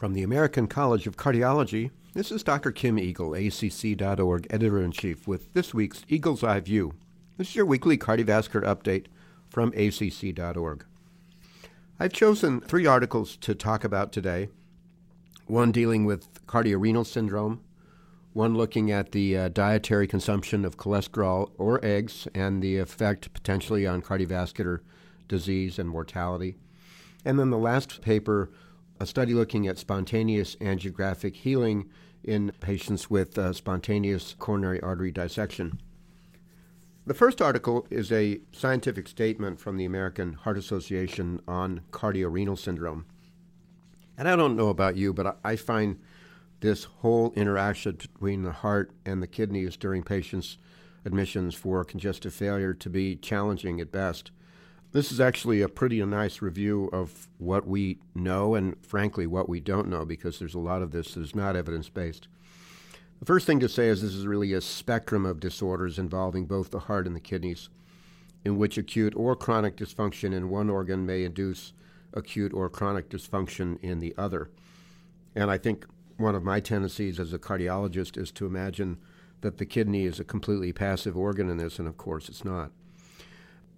From the American College of Cardiology, this is Dr. Kim Eagle, ACC.org editor in chief, with this week's Eagle's Eye View. This is your weekly cardiovascular update from ACC.org. I've chosen three articles to talk about today one dealing with cardiorenal syndrome, one looking at the uh, dietary consumption of cholesterol or eggs and the effect potentially on cardiovascular disease and mortality, and then the last paper a study looking at spontaneous angiographic healing in patients with uh, spontaneous coronary artery dissection. The first article is a scientific statement from the American Heart Association on cardiorenal syndrome. And I don't know about you, but I find this whole interaction between the heart and the kidneys during patients' admissions for congestive failure to be challenging at best. This is actually a pretty nice review of what we know and, frankly, what we don't know, because there's a lot of this that is not evidence based. The first thing to say is this is really a spectrum of disorders involving both the heart and the kidneys, in which acute or chronic dysfunction in one organ may induce acute or chronic dysfunction in the other. And I think one of my tendencies as a cardiologist is to imagine that the kidney is a completely passive organ in this, and of course it's not.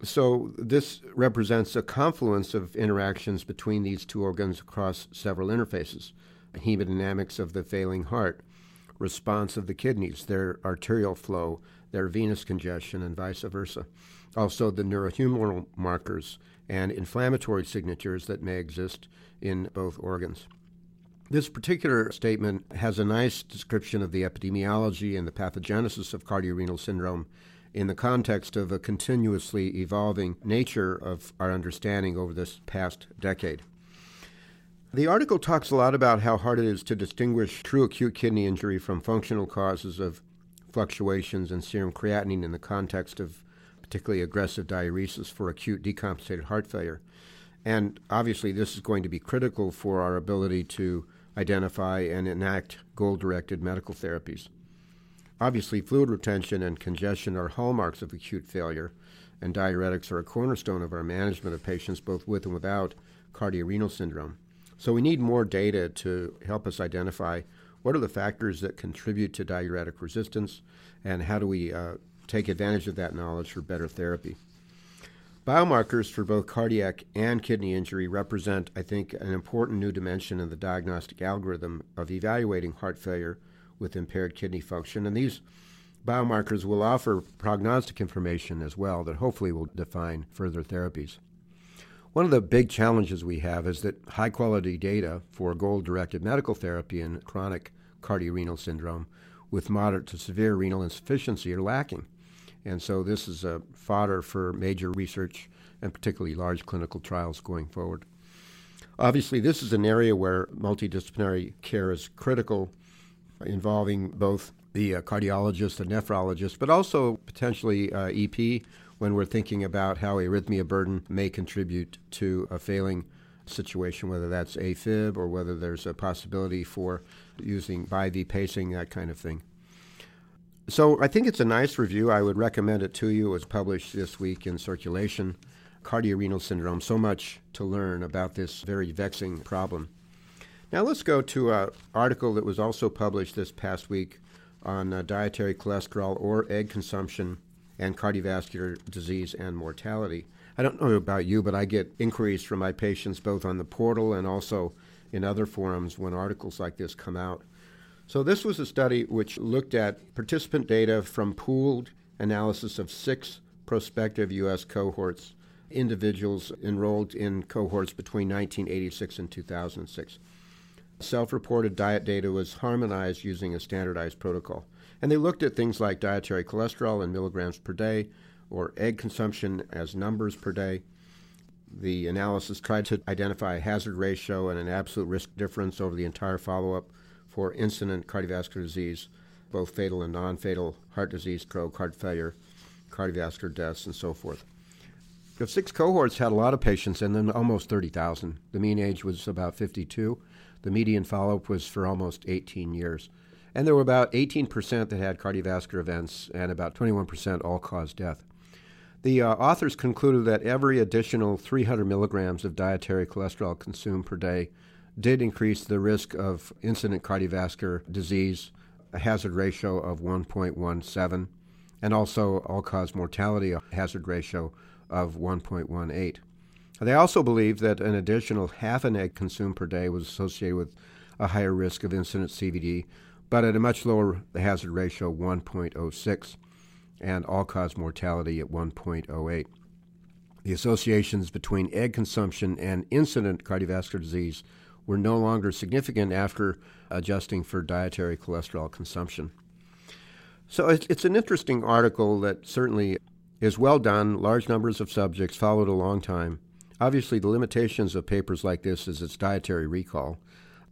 So, this represents a confluence of interactions between these two organs across several interfaces hemodynamics of the failing heart, response of the kidneys, their arterial flow, their venous congestion, and vice versa. Also, the neurohumoral markers and inflammatory signatures that may exist in both organs. This particular statement has a nice description of the epidemiology and the pathogenesis of cardiorenal syndrome in the context of a continuously evolving nature of our understanding over this past decade. The article talks a lot about how hard it is to distinguish true acute kidney injury from functional causes of fluctuations in serum creatinine in the context of particularly aggressive diuresis for acute decompensated heart failure. And obviously, this is going to be critical for our ability to identify and enact goal directed medical therapies. Obviously, fluid retention and congestion are hallmarks of acute failure, and diuretics are a cornerstone of our management of patients both with and without cardiorenal syndrome. So, we need more data to help us identify what are the factors that contribute to diuretic resistance, and how do we uh, take advantage of that knowledge for better therapy. Biomarkers for both cardiac and kidney injury represent, I think, an important new dimension in the diagnostic algorithm of evaluating heart failure with impaired kidney function. And these biomarkers will offer prognostic information as well that hopefully will define further therapies. One of the big challenges we have is that high quality data for goal directed medical therapy in chronic cardiorenal syndrome with moderate to severe renal insufficiency are lacking. And so this is a fodder for major research and particularly large clinical trials going forward. Obviously, this is an area where multidisciplinary care is critical involving both the uh, cardiologist, the nephrologist, but also potentially uh, EP when we're thinking about how arrhythmia burden may contribute to a failing situation, whether that's AFib or whether there's a possibility for using BiV pacing, that kind of thing. So I think it's a nice review. I would recommend it to you. It was published this week in Circulation. Cardiorenal syndrome, so much to learn about this very vexing problem. Now let's go to an article that was also published this past week on uh, dietary cholesterol or egg consumption and cardiovascular disease and mortality. I don't know about you, but I get inquiries from my patients both on the portal and also in other forums when articles like this come out. So, this was a study which looked at participant data from pooled analysis of six prospective U.S. cohorts, individuals enrolled in cohorts between 1986 and 2006 self reported diet data was harmonized using a standardized protocol. And they looked at things like dietary cholesterol in milligrams per day or egg consumption as numbers per day. The analysis tried to identify a hazard ratio and an absolute risk difference over the entire follow up for incident cardiovascular disease, both fatal and non fatal heart disease, stroke, heart failure, cardiovascular deaths, and so forth. The six cohorts had a lot of patients and then almost 30,000. The mean age was about 52. The median follow up was for almost 18 years. And there were about 18% that had cardiovascular events and about 21% all cause death. The uh, authors concluded that every additional 300 milligrams of dietary cholesterol consumed per day did increase the risk of incident cardiovascular disease, a hazard ratio of 1.17, and also all cause mortality, a hazard ratio of 1.18. They also believed that an additional half an egg consumed per day was associated with a higher risk of incident CVD, but at a much lower hazard ratio, 1.06, and all cause mortality at 1.08. The associations between egg consumption and incident cardiovascular disease were no longer significant after adjusting for dietary cholesterol consumption. So it's, it's an interesting article that certainly is well done, large numbers of subjects, followed a long time. Obviously, the limitations of papers like this is its dietary recall.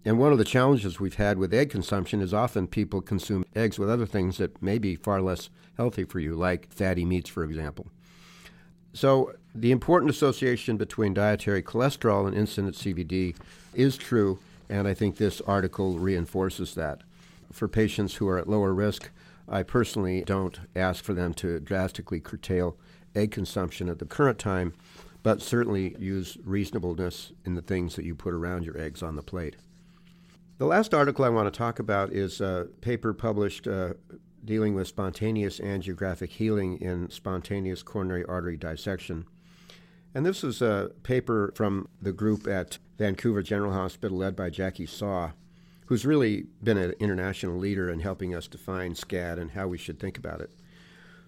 And one of the challenges we've had with egg consumption is often people consume eggs with other things that may be far less healthy for you, like fatty meats, for example. So, the important association between dietary cholesterol and incident CVD is true, and I think this article reinforces that. For patients who are at lower risk, I personally don't ask for them to drastically curtail egg consumption at the current time, but certainly use reasonableness in the things that you put around your eggs on the plate. The last article I want to talk about is a paper published uh, dealing with spontaneous angiographic healing in spontaneous coronary artery dissection. And this is a paper from the group at Vancouver General Hospital led by Jackie Saw, who's really been an international leader in helping us define SCAD and how we should think about it.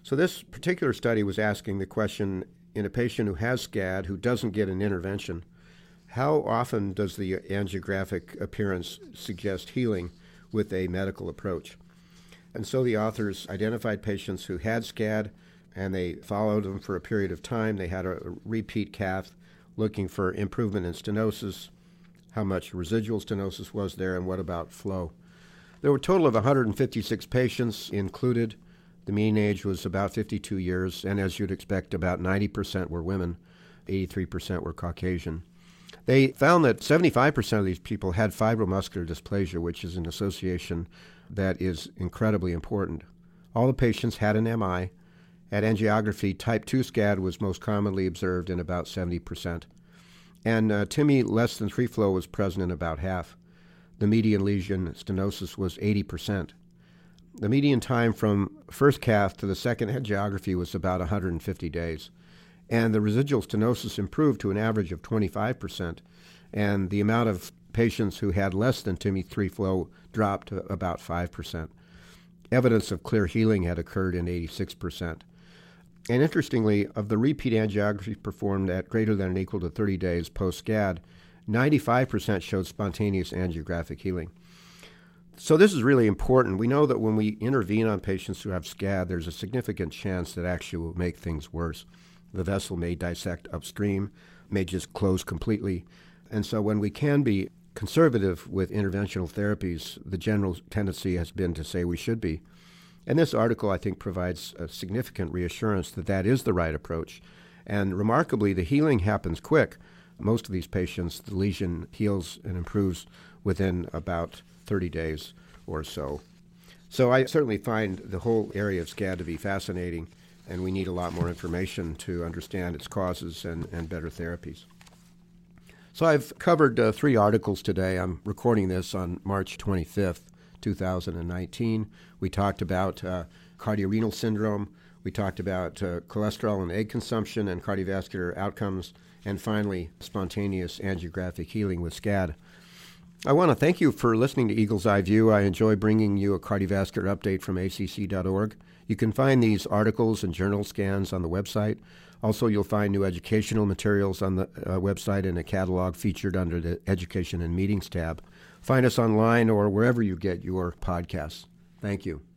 So, this particular study was asking the question in a patient who has SCAD who doesn't get an intervention, how often does the angiographic appearance suggest healing with a medical approach? And so the authors identified patients who had SCAD and they followed them for a period of time. They had a repeat cath looking for improvement in stenosis, how much residual stenosis was there, and what about flow. There were a total of 156 patients included. The mean age was about 52 years, and as you'd expect, about 90% were women, 83% were Caucasian. They found that 75% of these people had fibromuscular dysplasia, which is an association that is incredibly important. All the patients had an MI. At angiography, type 2 SCAD was most commonly observed in about 70%. And uh, TIMI less than 3 flow was present in about half. The median lesion stenosis was 80%. The median time from first cath to the second angiography was about 150 days and the residual stenosis improved to an average of 25%, and the amount of patients who had less than TIMI 3 flow dropped to about 5%. Evidence of clear healing had occurred in 86%. And interestingly, of the repeat angiography performed at greater than or equal to 30 days post SCAD, 95% showed spontaneous angiographic healing. So, this is really important. We know that when we intervene on patients who have SCAD, there's a significant chance that actually will make things worse. The vessel may dissect upstream, may just close completely. And so when we can be conservative with interventional therapies, the general tendency has been to say we should be. And this article, I think, provides a significant reassurance that that is the right approach. And remarkably, the healing happens quick. Most of these patients, the lesion heals and improves within about 30 days or so. So I certainly find the whole area of SCAD to be fascinating and we need a lot more information to understand its causes and, and better therapies. So I've covered uh, three articles today. I'm recording this on March 25th, 2019. We talked about uh, cardiorenal syndrome. We talked about uh, cholesterol and egg consumption and cardiovascular outcomes. And finally, spontaneous angiographic healing with SCAD. I want to thank you for listening to Eagle's Eye View. I enjoy bringing you a cardiovascular update from acc.org. You can find these articles and journal scans on the website. Also, you'll find new educational materials on the uh, website and a catalog featured under the Education and Meetings tab. Find us online or wherever you get your podcasts. Thank you.